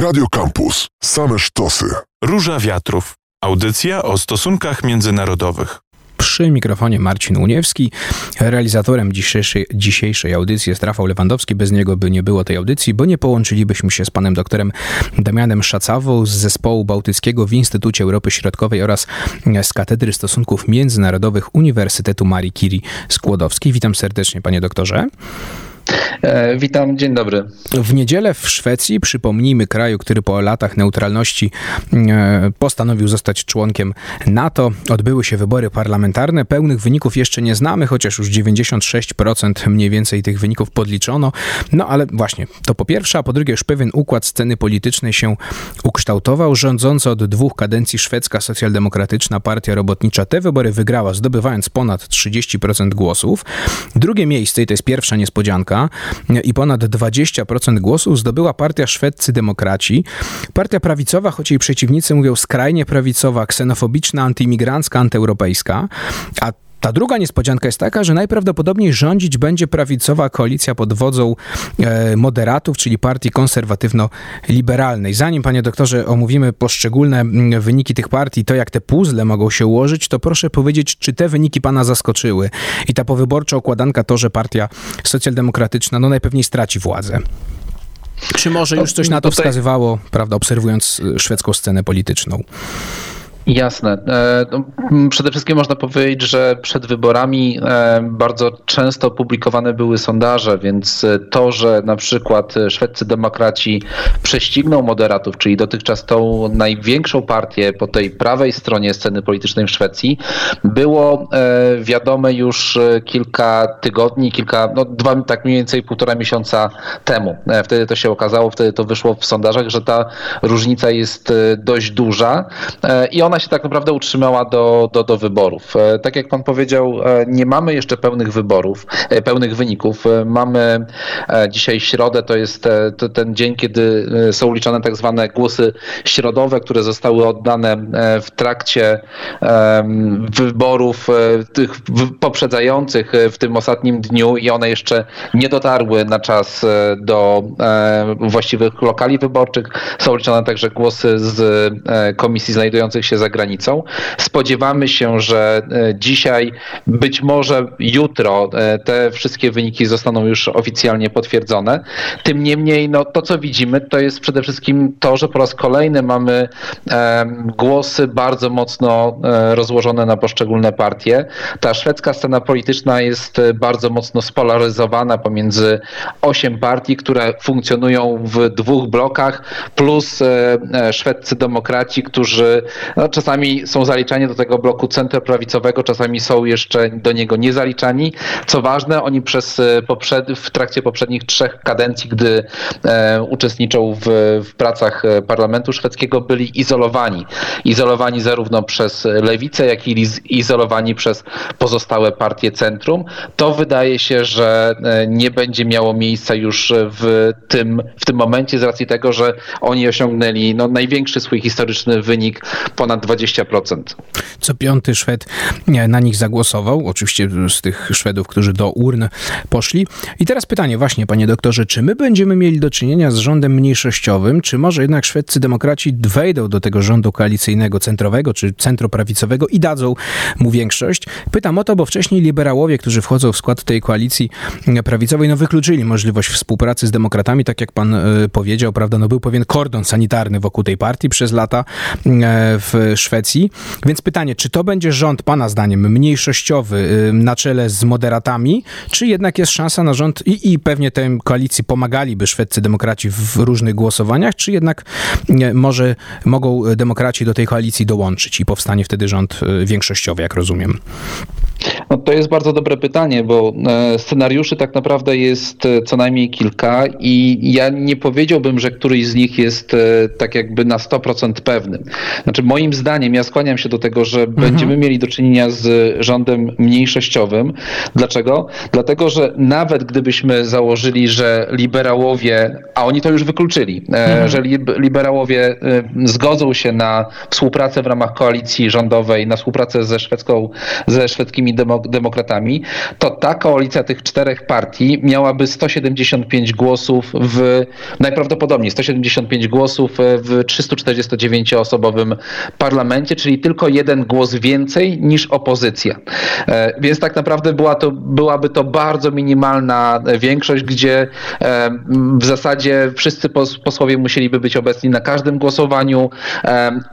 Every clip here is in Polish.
Radio Campus. Same sztosy. Róża Wiatrów. Audycja o stosunkach międzynarodowych. Przy mikrofonie Marcin Uniewski. Realizatorem dzisiejszej, dzisiejszej audycji jest Rafał Lewandowski. Bez niego by nie było tej audycji, bo nie połączylibyśmy się z panem doktorem Damianem Szacawą z zespołu bałtyckiego w Instytucie Europy Środkowej oraz z Katedry Stosunków Międzynarodowych Uniwersytetu Marii Curie Skłodowskiej. Witam serdecznie, panie doktorze. E, witam, dzień dobry. W niedzielę w Szwecji, przypomnijmy kraju, który po latach neutralności e, postanowił zostać członkiem NATO, odbyły się wybory parlamentarne. Pełnych wyników jeszcze nie znamy, chociaż już 96% mniej więcej tych wyników podliczono. No ale właśnie, to po pierwsze, a po drugie już pewien układ sceny politycznej się ukształtował. Rządząca od dwóch kadencji szwedzka socjaldemokratyczna partia robotnicza te wybory wygrała, zdobywając ponad 30% głosów. Drugie miejsce, i to jest pierwsza niespodzianka, i ponad 20% głosów zdobyła partia Szwedzcy Demokraci. Partia prawicowa, choć jej przeciwnicy mówią skrajnie prawicowa, ksenofobiczna, antyimigrancka, antyeuropejska, a ta druga niespodzianka jest taka, że najprawdopodobniej rządzić będzie prawicowa koalicja pod wodzą e, moderatów, czyli partii konserwatywno-liberalnej. Zanim, panie doktorze, omówimy poszczególne wyniki tych partii, to jak te puzzle mogą się ułożyć, to proszę powiedzieć, czy te wyniki pana zaskoczyły i ta powyborcza układanka to, że partia socjaldemokratyczna no najpewniej straci władzę. Czy może już coś na to wskazywało, prawda, obserwując e, szwedzką scenę polityczną? Jasne. E, przede wszystkim można powiedzieć, że przed wyborami e, bardzo często publikowane były sondaże, więc to, że na przykład szwedzcy demokraci prześcigną moderatów, czyli dotychczas tą największą partię po tej prawej stronie sceny politycznej w Szwecji, było e, wiadome już kilka tygodni, kilka, no dwa, tak mniej więcej półtora miesiąca temu. Wtedy to się okazało, wtedy to wyszło w sondażach, że ta różnica jest dość duża i ona się tak naprawdę utrzymała do, do, do wyborów. E, tak jak pan powiedział, e, nie mamy jeszcze pełnych wyborów, e, pełnych wyników. Mamy dzisiaj środę, to jest ten dzień, kiedy są liczone tak zwane głosy środowe, które zostały oddane w trakcie wyborów tych poprzedzających w tym ostatnim dniu i one jeszcze nie dotarły na czas do właściwych lokali wyborczych. Są liczone także głosy z komisji znajdujących się za granicą. Spodziewamy się, że e, dzisiaj, być może jutro e, te wszystkie wyniki zostaną już oficjalnie potwierdzone. Tym niemniej, no, to co widzimy, to jest przede wszystkim to, że po raz kolejny mamy głosy bardzo mocno e, rozłożone na poszczególne partie. Ta szwedzka scena polityczna jest bardzo mocno spolaryzowana pomiędzy osiem partii, które funkcjonują w dwóch blokach, plus szwedzcy demokraci, którzy no, czasami są zaliczani do tego bloku centroprawicowego, czasami są jeszcze do niego niezaliczani. Co ważne, oni przez e, poprzed, w trakcie poprzednich trzech kadencji, gdy e, uczestniczą w, w pracach e, parlamentu szwedzkiego, byli izolowani. Izolowani zarówno przez lewicę, jak i izolowani przez pozostałe partie centrum. To wydaje się, że e, nie będzie miało miejsca już w tym, w tym momencie z racji tego, że oni osiągnęli no, największy swój historyczny wynik ponad 20%. Co piąty Szwed na nich zagłosował, oczywiście z tych Szwedów, którzy do urn poszli. I teraz pytanie właśnie, panie doktorze, czy my będziemy mieli do czynienia z rządem mniejszościowym, czy może jednak szwedzcy demokraci wejdą do tego rządu koalicyjnego, centrowego czy centroprawicowego i dadzą mu większość? Pytam o to, bo wcześniej liberałowie, którzy wchodzą w skład tej koalicji prawicowej, no wykluczyli możliwość współpracy z demokratami, tak jak pan y, powiedział, prawda, no był pewien kordon sanitarny wokół tej partii przez lata y, w Szwecji. Więc pytanie, czy to będzie rząd, Pana zdaniem, mniejszościowy y, na czele z moderatami, czy jednak jest szansa na rząd i, i pewnie tej koalicji pomagaliby szwedzcy demokraci w różnych głosowaniach, czy jednak może mogą demokraci do tej koalicji dołączyć i powstanie wtedy rząd y, większościowy, jak rozumiem? No, to jest bardzo dobre pytanie, bo e, scenariuszy tak naprawdę jest e, co najmniej kilka i ja nie powiedziałbym, że któryś z nich jest e, tak jakby na 100% pewnym. Znaczy moim zdaniem, ja skłaniam się do tego, że mhm. będziemy mieli do czynienia z rządem mniejszościowym. Dlaczego? Dlatego, że nawet gdybyśmy założyli, że liberałowie, a oni to już wykluczyli, mhm. że liberałowie zgodzą się na współpracę w ramach koalicji rządowej, na współpracę ze szwedzką, ze szwedzkimi demokratami, demokratami, to ta koalicja tych czterech partii miałaby 175 głosów w, najprawdopodobniej 175 głosów w 349-osobowym parlamencie, czyli tylko jeden głos więcej niż opozycja. E, więc tak naprawdę była to, byłaby to bardzo minimalna większość, gdzie w zasadzie wszyscy posłowie musieliby być obecni na każdym głosowaniu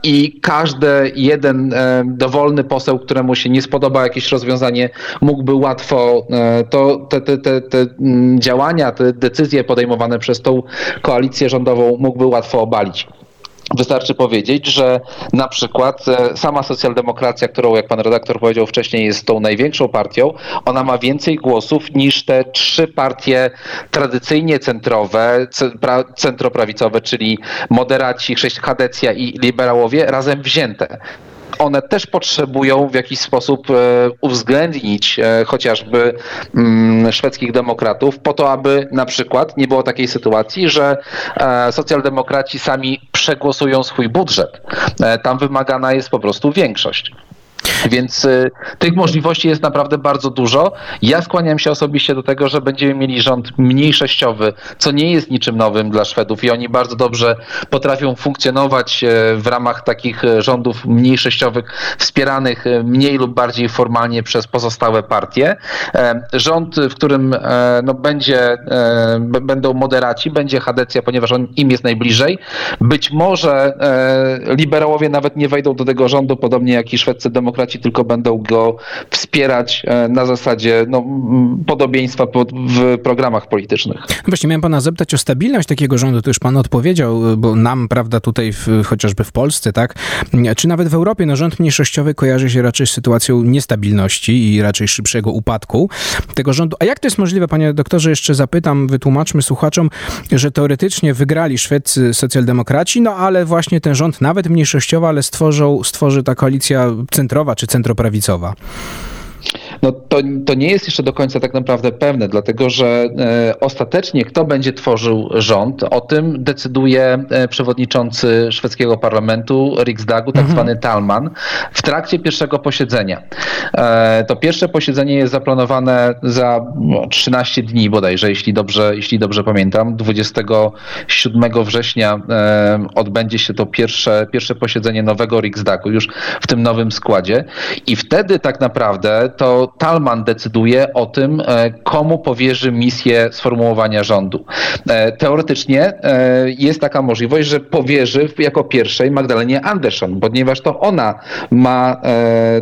i każdy jeden dowolny poseł, któremu się nie spodoba jakieś rozwiązanie, mógłby łatwo to, te, te, te, te mm, działania, te decyzje podejmowane przez tą koalicję rządową mógłby łatwo obalić. Wystarczy powiedzieć, że na przykład e, sama socjaldemokracja, którą, jak pan redaktor powiedział wcześniej, jest tą największą partią, ona ma więcej głosów niż te trzy partie tradycyjnie centrowe, centroprawicowe, czyli moderaci, Hadecja i liberałowie razem wzięte one też potrzebują w jakiś sposób e, uwzględnić e, chociażby mm, szwedzkich demokratów po to, aby na przykład nie było takiej sytuacji, że e, socjaldemokraci sami przegłosują swój budżet. Tam wymagana jest po prostu większość. Więc y, tych możliwości jest naprawdę bardzo dużo. Ja skłaniam się osobiście do tego, że będziemy mieli rząd mniejszościowy, co nie jest niczym nowym dla Szwedów i oni bardzo dobrze potrafią funkcjonować e, w ramach takich e, rządów mniejszościowych, wspieranych e, mniej lub bardziej formalnie przez pozostałe partie. Rząd, w którym no, będzie, będą moderaci, będzie Hadecja, ponieważ on im jest najbliżej. Być może liberałowie nawet nie wejdą do tego rządu, podobnie jak i szwedzcy demokraci demokraci tylko będą go wspierać e, na zasadzie no, podobieństwa w programach politycznych. Właśnie miałem pana zapytać o stabilność takiego rządu, to już pan odpowiedział, bo nam, prawda, tutaj w, chociażby w Polsce, tak, czy nawet w Europie, no rząd mniejszościowy kojarzy się raczej z sytuacją niestabilności i raczej szybszego upadku tego rządu. A jak to jest możliwe, panie doktorze, jeszcze zapytam, wytłumaczmy słuchaczom, że teoretycznie wygrali szwedzcy socjaldemokraci, no ale właśnie ten rząd, nawet mniejszościowy, ale stworzą, stworzy ta koalicja centrowa, czy centroprawicowa? No to, to nie jest jeszcze do końca tak naprawdę pewne, dlatego że e, ostatecznie kto będzie tworzył rząd, o tym decyduje e, przewodniczący szwedzkiego parlamentu Riksdagu, tak mhm. zwany Talman, w trakcie pierwszego posiedzenia. E, to pierwsze posiedzenie jest zaplanowane za 13 no, dni bodajże, jeśli dobrze, jeśli dobrze pamiętam. 27 września odbędzie się to pierwsze, pierwsze posiedzenie nowego Riksdagu, już w tym nowym składzie. I wtedy tak naprawdę to Talman decyduje o tym, e, komu powierzy misję sformułowania rządu. E, teoretycznie e, jest taka możliwość, że powierzy jako pierwszej Magdalenie Andersson, ponieważ to ona ma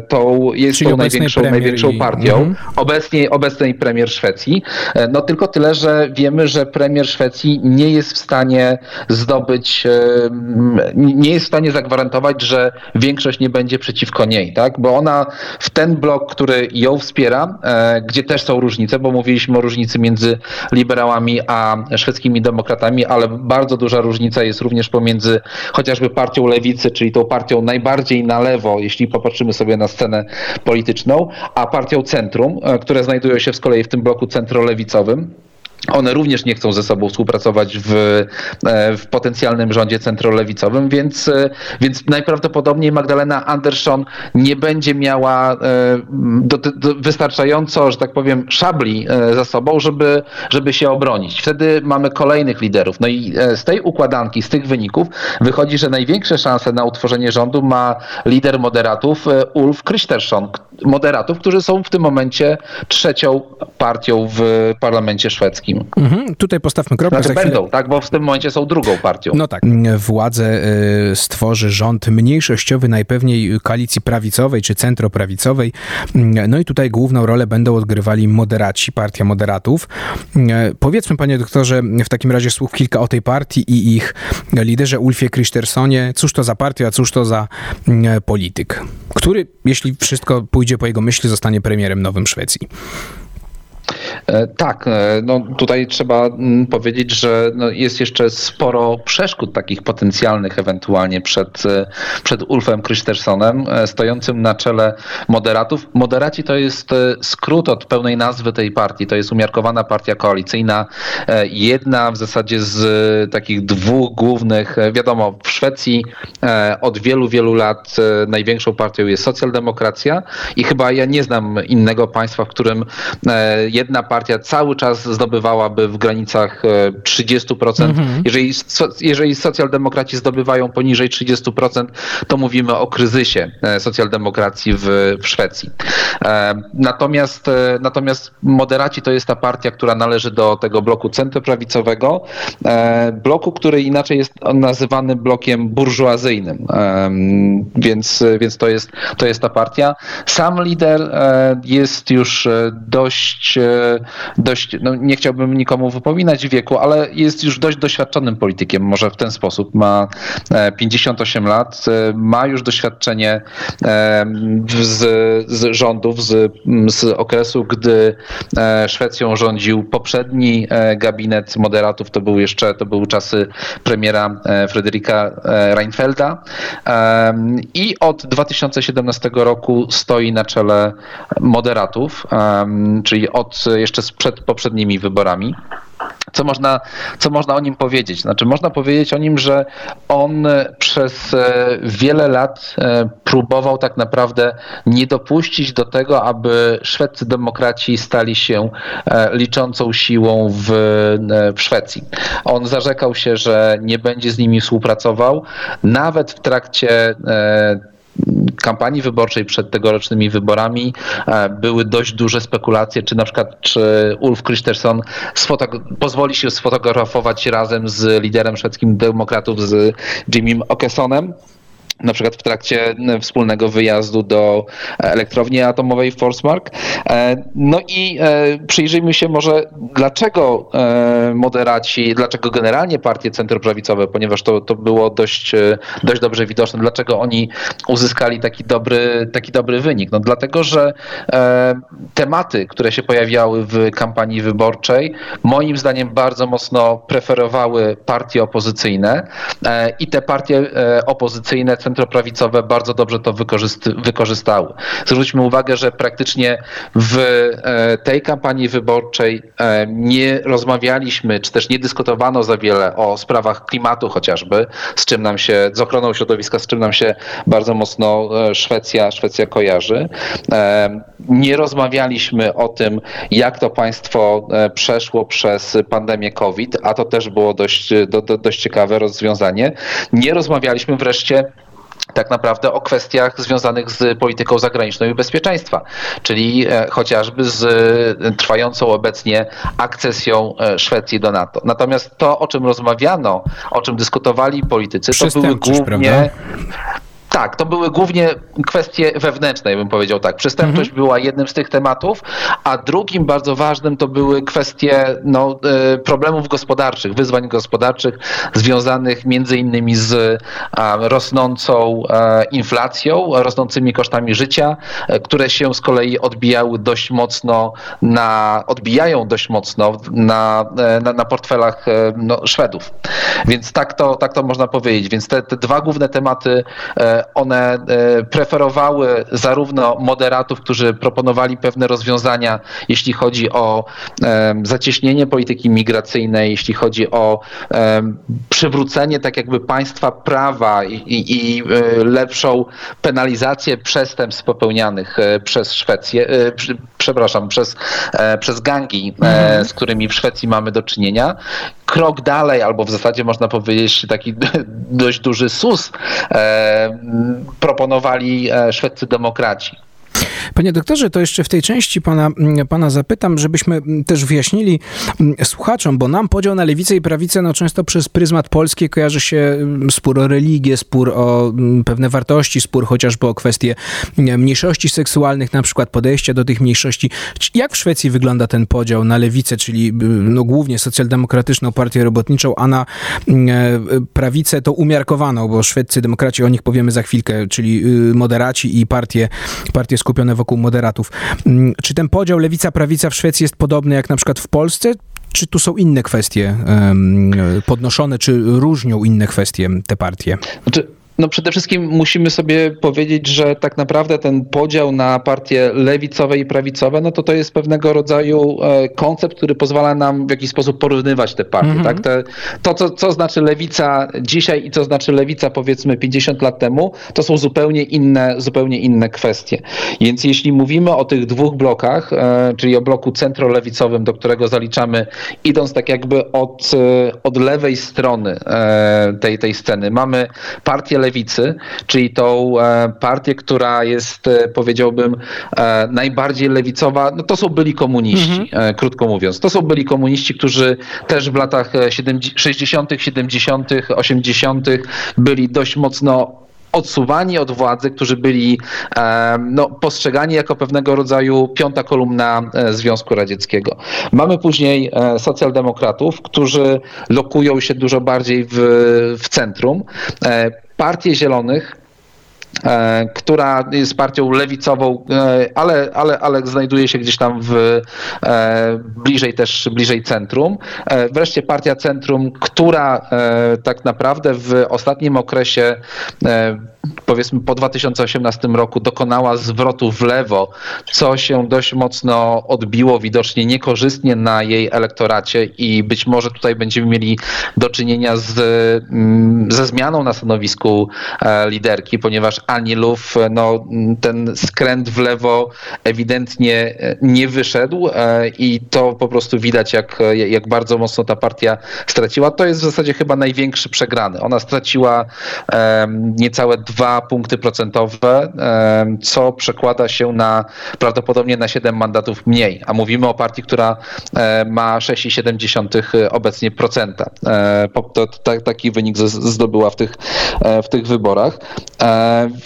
tą, jest Czyli tą największą, największą partią, mhm. obecnie, obecnej premier Szwecji. No tylko tyle, że wiemy, że premier Szwecji nie jest w stanie zdobyć, nie jest w stanie zagwarantować, że większość nie będzie przeciwko niej, tak? Bo ona w ten blok, który ją wspiera, e, gdzie też są różnice, bo mówiliśmy o różnicy między liberałami a szwedzkimi demokratami, ale bardzo duża różnica jest również pomiędzy chociażby partią lewicy, czyli tą partią najbardziej na lewo, jeśli popatrzymy sobie na scenę polityczną, a partią centrum, e, które znajdują się z kolei w tym bloku centrolewicowym. One również nie chcą ze sobą współpracować w, e, w potencjalnym rządzie centrolewicowym, więc, e, więc najprawdopodobniej Magdalena Andersson nie będzie miała e, do, do, wystarczająco, że tak powiem, szabli za sobą, żeby, żeby się obronić. Wtedy mamy kolejnych liderów. No i z tej układanki, z tych wyników wychodzi, że największe szanse na utworzenie rządu ma lider moderatów Ulf Kristersson. Moderatów, którzy są w tym momencie trzecią partią w parlamencie szwedzkim. Mhm, tutaj postawmy kropkę. Znaczy będą, tak, bo w tym momencie są drugą partią. No tak. Władzę y, stworzy rząd mniejszościowy, najpewniej koalicji prawicowej czy centroprawicowej. No i tutaj główną rolę będą odgrywali moderaci, partia moderatów. Powiedzmy, panie doktorze, w takim razie słów kilka o tej partii i ich liderze Ulfie Kristersonie. Cóż to za partia, cóż to za polityk, który, jeśli wszystko pójdzie po jego myśli, zostanie premierem nowym Szwecji. Tak, no tutaj trzeba mm, powiedzieć, że no jest jeszcze sporo przeszkód takich potencjalnych ewentualnie przed, przed Ulfem Christensenem, stojącym na czele moderatów. Moderaci to jest skrót od pełnej nazwy tej partii, to jest umiarkowana partia koalicyjna, jedna w zasadzie z takich dwóch głównych, wiadomo, w Szwecji od wielu, wielu lat największą partią jest socjaldemokracja i chyba ja nie znam innego państwa, w którym e, jedna partia cały czas zdobywałaby w granicach 30%. E, mhm. Jeżeli, jeżeli socjaldemokraci zdobywają poniżej 30%, to mówimy o kryzysie e, socjaldemokracji w, w Szwecji. Natomiast, natomiast moderaci to jest ta partia, która należy do tego bloku centroprawicowego, bloku, który inaczej jest nazywany blokiem burżuazyjnym. Więc, więc to, jest, to jest ta partia. Sam lider e, jest już e, dość, e, dość no nie chciałbym nikomu wypominać wieku, ale jest już dość doświadczonym politykiem, może w ten sposób. Ma 58 lat, ma już doświadczenie z, z rządów, z, z okresu, gdy Szwecją rządził poprzedni gabinet moderatów, to był jeszcze, to były czasy premiera Fryderyka Reinfelda i od 2017 roku stoi na czele moderatów, czyli od jeszcze przed poprzednimi wyborami. Co można, co można o nim powiedzieć? Znaczy, można powiedzieć o nim, że on przez e, wiele lat e, próbował tak naprawdę nie dopuścić do tego, aby szwedzcy demokraci stali się e, liczącą siłą w, w Szwecji. On zarzekał się, że nie będzie z nimi współpracował, nawet w trakcie kampanii wyborczej przed tegorocznymi wyborami e, były dość duże spekulacje, czy na przykład czy Ulf Kristersson pozwoli się sfotografować razem z liderem szwedzkim demokratów z Jimmym Okesonem na przykład w trakcie wspólnego wyjazdu do elektrowni atomowej Forsmark. E, no i e, przyjrzyjmy się może, dlaczego e, moderaci, dlaczego generalnie partie centroprawicowe, ponieważ to, to było dość, dość dobrze widoczne, dlaczego oni uzyskali taki dobry, taki dobry wynik. No dlatego, że tematy, które się pojawiały w kampanii wyborczej, moim zdaniem bardzo mocno preferowały partie opozycyjne i te partie opozycyjne centroprawicowe bardzo dobrze to wykorzystały. Zwróćmy uwagę, że praktycznie w e, tej kampanii wyborczej e, nie rozmawialiśmy, czy też nie dyskutowano za wiele o sprawach klimatu chociażby, z czym nam się, z ochroną środowiska, z czym nam się bardzo mocno e, Szwecja, Szwecja kojarzy. Nie rozmawialiśmy o tym, jak to państwo przeszło przez pandemię COVID, a to też było dość, do, do, dość ciekawe rozwiązanie. Nie rozmawialiśmy wreszcie tak naprawdę o kwestiach związanych z polityką zagraniczną i bezpieczeństwa, czyli e, chociażby z e, trwającą obecnie akcesją e, Szwecji do NATO. Natomiast to, o czym rozmawiano, o czym dyskutowali politycy, to były głównie prawda? Tak, to były głównie kwestie wewnętrzne, bym powiedział tak. Przestępczość mhm. była jednym z tych tematów, a drugim bardzo ważnym to były kwestie no, e, problemów gospodarczych, wyzwań gospodarczych związanych między innymi z rosnącą e, inflacją, rosnącymi kosztami życia, e, które się z kolei odbijały dość mocno na, odbijają dość mocno na, na, na portfelach no, Szwedów. Więc tak to, tak to można powiedzieć. Więc te, te dwa główne tematy one e, preferowały zarówno moderatów, którzy proponowali pewne rozwiązania, jeśli chodzi o zacieśnienie polityki migracyjnej, jeśli chodzi o przywrócenie tak jakby państwa prawa i, i, i e, lepszą penalizację przestępstw popełnianych e, przez Szwecję, przepraszam, przez, przez gangi, mhm. z którymi w Szwecji mamy do czynienia. Krok dalej, albo w zasadzie można powiedzieć taki dość duży sus proponowali e, szwedzcy demokraci. Panie doktorze, to jeszcze w tej części pana, mm, pana zapytam, żebyśmy mm, też wyjaśnili mm, słuchaczom, bo nam podział na lewicę i prawicę no, często przez pryzmat polski kojarzy się spór o religię, spór o pewne wartości, spór chociażby o kwestie mniejszości seksualnych, na przykład podejścia do tych mniejszości. Jak w Szwecji wygląda ten podział na lewicę, czyli no, głównie socjaldemokratyczną partię robotniczą, a na e, prawicę to umiarkowaną, bo szwedzcy demokraci, o nich powiemy za chwilkę, czyli y, moderaci i partie, partie skupione wokół moderatów. Mm, czy ten podział lewica-prawica w Szwecji jest podobny jak na przykład w Polsce? Czy tu są inne kwestie podnoszone, czy różnią inne kwestie te partie? Znaczy, no przede wszystkim musimy sobie powiedzieć, że tak naprawdę ten podział na partie lewicowe i prawicowe, no to to jest pewnego rodzaju e, koncept, który pozwala nam w jakiś sposób porównywać te partie. Mm -hmm. tak? Te, to, co, co znaczy lewica dzisiaj i co znaczy lewica powiedzmy 50 lat temu, to są zupełnie inne, zupełnie inne kwestie. Więc jeśli mówimy o tych dwóch blokach, e, czyli o bloku centrolewicowym, do którego zaliczamy, idąc tak jakby od, e, od lewej strony tej, tej sceny, mamy partię lewicy, czyli tą e, partię, która jest, e, powiedziałbym, e, najbardziej lewicowa, no to są byli komuniści, mhm. krótko mówiąc. To są byli komuniści, którzy też w latach 60., 70., 80. byli dość mocno odsuwani od władzy, którzy byli no, postrzegani jako pewnego rodzaju piąta kolumna Związku Radzieckiego. Mamy później socjaldemokratów, którzy lokują się dużo bardziej w, w centrum. Partię Zielonych, e, która jest partią lewicową, e, ale, ale, ale znajduje się gdzieś tam w, e, bliżej też bliżej centrum. Wreszcie partia centrum, która tak naprawdę w ostatnim okresie powiedzmy po 2018 roku dokonała zwrotu w lewo, co się dość mocno odbiło widocznie niekorzystnie na jej elektoracie i być może tutaj będziemy mieli do czynienia z, mm, ze zmianą na stanowisku e, liderki, ponieważ Ani Luf, no, ten skręt w lewo ewidentnie e, nie wyszedł e, i to po prostu widać, jak, jak bardzo mocno ta partia straciła. To jest w zasadzie chyba największy przegrany. Ona straciła niecałe dwa punkty procentowe, co przekłada się na prawdopodobnie na 7 mandatów mniej, a mówimy o partii, która ma 6,7 obecnie procenta. Taki wynik zdobyła w tych, e, w tych wyborach.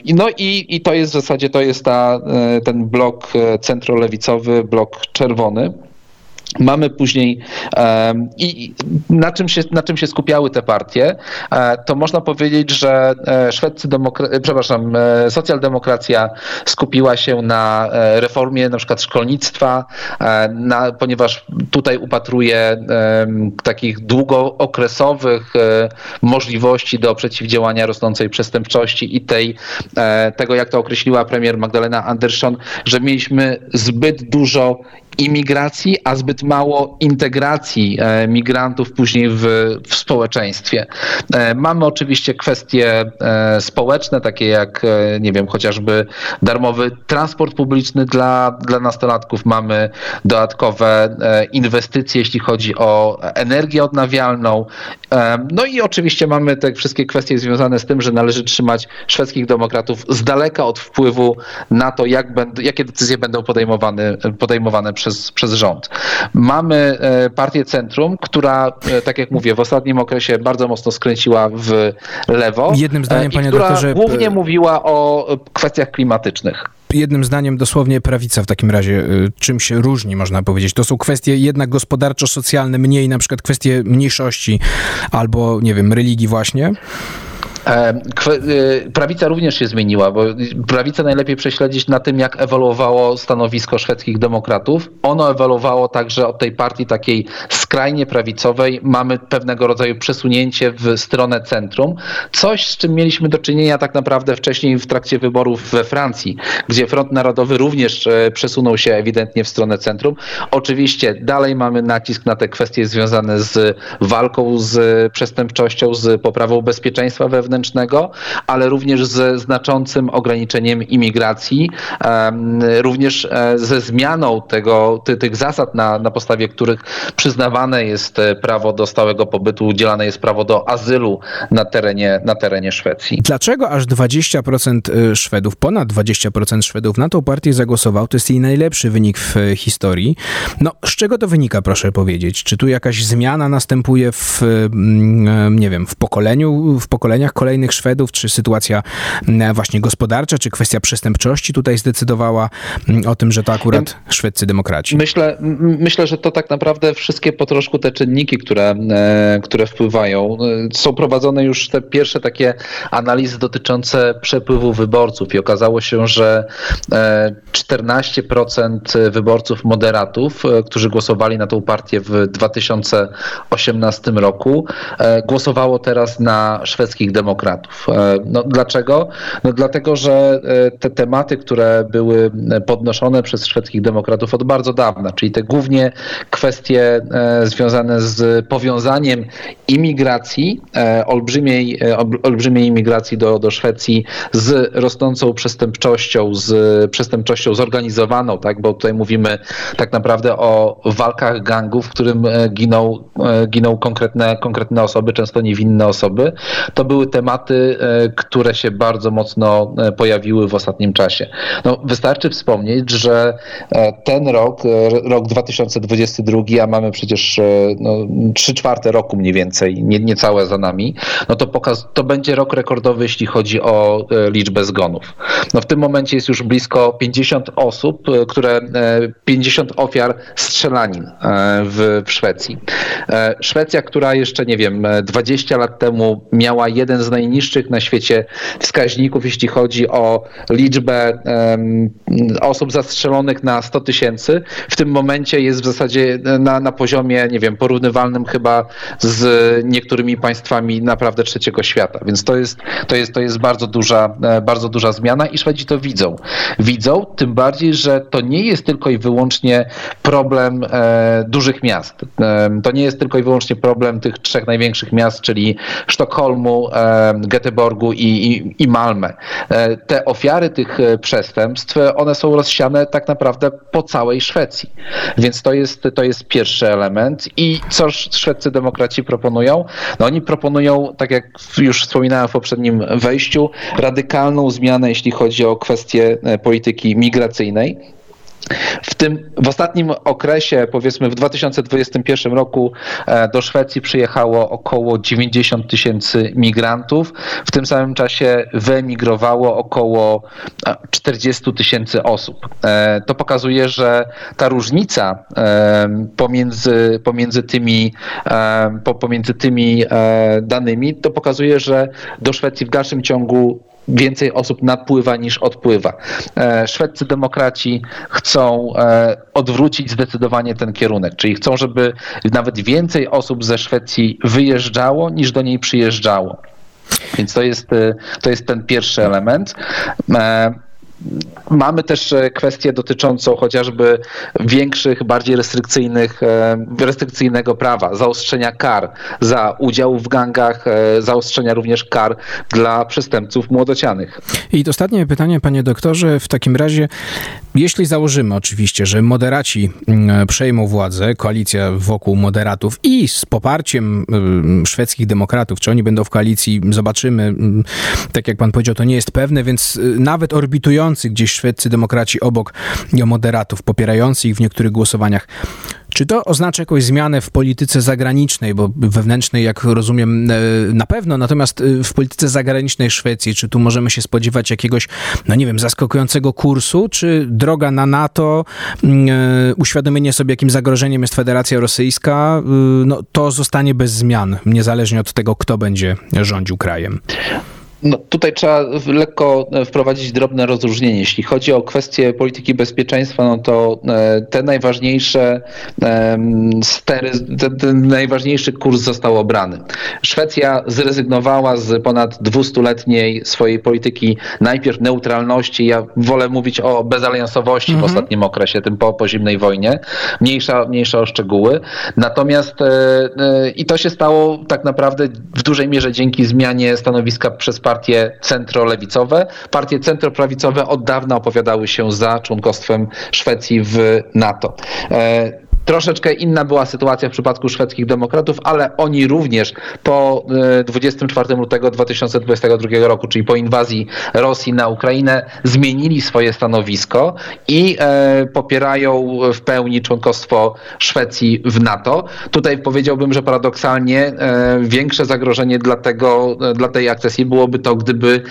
No i, i to jest w zasadzie to jest ta, e, ten blok e, centrolewicowy, blok czerwony. Mamy później i na czym, się, na czym się skupiały te partie, e, to można powiedzieć, że e, szwedzcy demokra- przepraszam, e, socjaldemokracja skupiła się na reformie na przykład szkolnictwa, na, ponieważ tutaj upatruje takich długookresowych możliwości do przeciwdziałania rosnącej przestępczości i tej, tego, jak to określiła premier Magdalena Andersson, że mieliśmy zbyt dużo imigracji, a zbyt mało integracji e, migrantów później w, w społeczeństwie. E, mamy oczywiście kwestie e, społeczne, takie jak, nie wiem, chociażby darmowy transport publiczny dla, dla nastolatków. Mamy dodatkowe inwestycje, jeśli chodzi o energię odnawialną. No i oczywiście mamy te wszystkie kwestie związane z tym, że należy trzymać szwedzkich demokratów z daleka od wpływu na to, jak będą, jakie decyzje będą podejmowane, podejmowane przez, przez rząd. Mamy e, partię Centrum, która, e, tak jak mówię, w ostatnim okresie bardzo mocno skręciła w lewo. Jednym zdaniem, e, panie która doktorze... głównie mówiła o kwestiach klimatycznych jednym zdaniem dosłownie prawica w takim razie czym się różni, można powiedzieć. To są kwestie jednak gospodarczo-socjalne, mniej na przykład kwestie mniejszości albo, nie wiem, religii właśnie. Y, prawica również się zmieniła, bo prawicę najlepiej prześledzić na tym, jak ewoluowało stanowisko szwedzkich demokratów. Ono ewoluowało także od tej partii takiej skrajnie prawicowej. Mamy pewnego rodzaju przesunięcie w stronę centrum. Coś, z czym mieliśmy do czynienia tak naprawdę wcześniej w trakcie wyborów we Francji, gdzie Front Narodowy również e, przesunął się ewidentnie w stronę centrum. Oczywiście dalej mamy nacisk na te kwestie związane z walką z przestępczością, z poprawą bezpieczeństwa wewnętrznego, wewnętrznego, ale również ze znaczącym ograniczeniem imigracji, również e, ze zmianą tego, ty, tych zasad, na, na podstawie których przyznawane jest e, prawo do stałego pobytu, udzielane jest prawo do azylu na terenie, na terenie Szwecji. Dlaczego aż 20% e, Szwedów, ponad 20% Szwedów na tą partię zagłosował? To jest jej najlepszy wynik w historii. No, z czego to wynika, proszę powiedzieć? Czy tu jakaś zmiana następuje w, nie wiem, w pokoleniu, w pokoleniach kolejnych Szwedów, czy sytuacja właśnie gospodarcza, czy kwestia przestępczości tutaj zdecydowała o tym, że to akurat szwedzcy demokraci? Myślę, myślę, że to tak naprawdę wszystkie po troszku te czynniki, które, które wpływają. Są prowadzone już te pierwsze takie analizy dotyczące przepływu wyborców i okazało się, że 14% wyborców moderatów, którzy głosowali na tą partię w 2018 roku, głosowało teraz na szwedzkich demokratów. No, dlaczego? No, dlatego, że te tematy, które były podnoszone przez szwedzkich demokratów od bardzo dawna, czyli te głównie kwestie związane z powiązaniem imigracji, olbrzymiej, olbrzymiej imigracji do, do Szwecji z rosnącą przestępczością, z przestępczością zorganizowaną, tak? bo tutaj mówimy tak naprawdę o walkach gangów, w którym giną, giną konkretne, konkretne osoby, często niewinne osoby. To były tematy, które się bardzo mocno pojawiły w ostatnim czasie. No, wystarczy wspomnieć, że ten rok, rok 2022, a mamy przecież no, 3 czwarte roku mniej więcej, nie, niecałe za nami, no to, pokaz, to będzie rok rekordowy, jeśli chodzi o liczbę zgonów. No w tym momencie jest już blisko 50 osób, które 50 ofiar strzelanin w, w Szwecji. Szwecja, która jeszcze, nie wiem, 20 lat temu miała jeden z najniższych na świecie wskaźników, jeśli chodzi o liczbę osób zastrzelonych na 100 tysięcy, w tym momencie jest w zasadzie na, na poziomie, nie wiem, porównywalnym chyba z niektórymi państwami naprawdę trzeciego świata. Więc to jest, to jest, to jest bardzo, duża, bardzo duża zmiana i Szwedzi to widzą. Widzą, tym bardziej, że to nie jest tylko i wyłącznie problem e, dużych miast. E, to nie jest tylko i wyłącznie problem tych trzech największych miast, czyli Sztokholmu, e, Göteborgu i, i, i Malmę. E, te ofiary tych przestępstw, one są rozsiane tak naprawdę po całej Szwecji. Więc to jest, to jest pierwszy element. I co szwedzcy demokraci proponują? No oni proponują, tak jak już wspominałem w poprzednim wejściu, radykalną zmianę, jeśli chodzi o kwestię polityki migracyjnej. W tym w ostatnim okresie, powiedzmy w 2021 roku do Szwecji przyjechało około 90 tysięcy migrantów. W tym samym czasie wyemigrowało około 40 tysięcy osób. To pokazuje, że ta różnica pomiędzy, pomiędzy, tymi, pomiędzy tymi danymi, to pokazuje, że do Szwecji w dalszym ciągu więcej osób napływa niż odpływa. Szwedzcy demokraci chcą odwrócić zdecydowanie ten kierunek, czyli chcą, żeby nawet więcej osób ze Szwecji wyjeżdżało niż do niej przyjeżdżało. Więc to jest, to jest ten pierwszy element. Mamy też kwestię dotyczącą chociażby większych, bardziej restrykcyjnych, restrykcyjnego prawa, zaostrzenia kar za udział w gangach, zaostrzenia również kar dla przestępców młodocianych. I ostatnie pytanie, panie doktorze, w takim razie, jeśli założymy oczywiście, że moderaci przejmą władzę, koalicja wokół moderatów i z poparciem szwedzkich demokratów, czy oni będą w koalicji, zobaczymy. Tak jak pan powiedział, to nie jest pewne, więc nawet orbitując gdzieś szwedzcy demokraci obok moderatów, popierający ich w niektórych głosowaniach. Czy to oznacza jakąś zmianę w polityce zagranicznej, bo wewnętrznej, jak rozumiem, na pewno, natomiast w polityce zagranicznej Szwecji, czy tu możemy się spodziewać jakiegoś, no nie wiem, zaskakującego kursu, czy droga na NATO, uświadomienie sobie, jakim zagrożeniem jest Federacja Rosyjska, no to zostanie bez zmian, niezależnie od tego, kto będzie rządził krajem? No, tutaj trzeba lekko wprowadzić drobne rozróżnienie. Jeśli chodzi o kwestie polityki bezpieczeństwa, no to te najważniejsze stery, ten, najważniejszy kurs został obrany. Szwecja zrezygnowała z ponad dwustuletniej swojej polityki najpierw neutralności, ja wolę mówić o bezaliansowości mhm. w ostatnim okresie, tym po, po zimnej wojnie, mniejsza, mniejsza o szczegóły. Natomiast i to się stało tak naprawdę w dużej mierze dzięki zmianie stanowiska przez partie centrolewicowe. Partie centroprawicowe od dawna opowiadały się za członkostwem Szwecji w NATO Troszeczkę inna była sytuacja w przypadku szwedzkich demokratów, ale oni również po 24 lutego 2022 roku, czyli po inwazji Rosji na Ukrainę, zmienili swoje stanowisko i popierają w pełni członkostwo Szwecji w NATO. Tutaj powiedziałbym, że paradoksalnie większe zagrożenie dla, tego, dla tej akcesji byłoby to, gdyby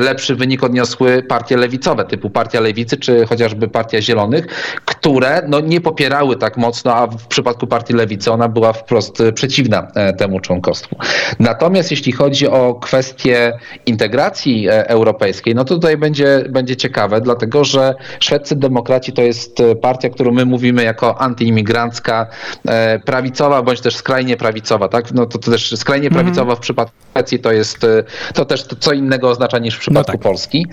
lepszy wynik odniosły partie lewicowe, typu Partia Lewicy czy chociażby Partia Zielonych, które no, nie popierały tak mocno, a w przypadku Partii Lewicy ona była wprost przeciwna e, temu członkostwu. Natomiast jeśli chodzi o kwestię integracji e, europejskiej, no to tutaj będzie, będzie ciekawe, dlatego że szwedzcy demokraci to jest e, partia, którą my mówimy jako antyimigrancka, prawicowa bądź też skrajnie prawicowa, tak? No to, to też skrajnie mhm. prawicowa w przypadku Szwecji to jest to też co innego oznacza niż w przypadku no tak. Polski.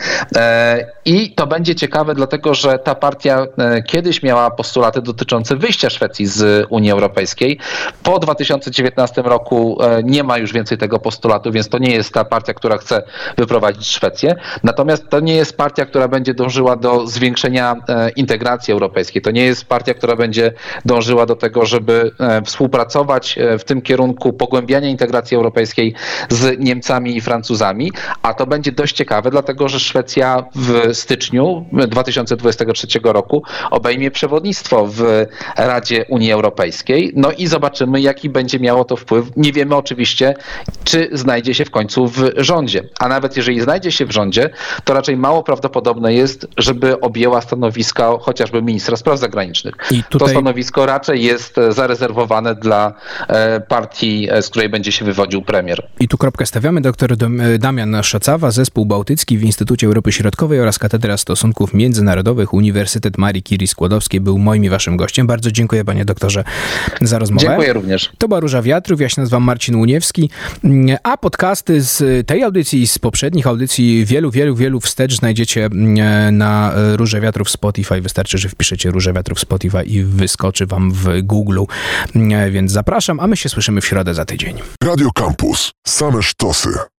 I to będzie ciekawe, dlatego że ta partia kiedyś miała postulaty dotyczące wyjścia Szwecji z Unii Europejskiej. Po 2019 roku e, nie ma już więcej tego postulatu, więc to nie jest ta partia, która chce wyprowadzić Szwecję. Natomiast to nie jest partia, która będzie dążyła do zwiększenia e, integracji europejskiej. To nie jest partia, która będzie dążyła do tego, żeby e, współpracować w tym kierunku pogłębiania integracji europejskiej z Niemcami i Francuzami, a to będzie dość ciekawe, dlatego że Szwecja w styczniu 2023 roku obejmie przewodnictwo w Radzie Unii Europejskiej. No i zobaczymy, jaki będzie miało to wpływ. Nie wiemy oczywiście, czy znajdzie się w końcu w rządzie. A nawet jeżeli znajdzie się w rządzie, to raczej mało prawdopodobne jest, żeby objęła stanowiska chociażby ministra spraw zagranicznych. Tutaj... To stanowisko raczej jest zarezerwowane dla e, partii, e, z której będzie się wywodził premier. I tu kropkę stawiamy. Doktor Damian Szacawa, Zespół Bałtycki w Instytucie Europy Środkowej oraz Katedra Stosunków Międzynarodowych Uniwersytet Marii Curie Skłodowskiej był moim i waszym gościem. Bardzo dziękuję panie doktorze za rozmowę. Dziękuję również. To była Róża Wiatrów, ja się nazywam Marcin Łuniewski, a podcasty z tej audycji i z poprzednich audycji wielu, wielu, wielu wstecz znajdziecie mm, na Róże Wiatrów Spotify. Wystarczy, że wpiszecie Róże Wiatrów Spotify i wyskoczy wam w Google. Mm, więc zapraszam, a my się słyszymy w środę za tydzień. Radio Campus. Same sztosy.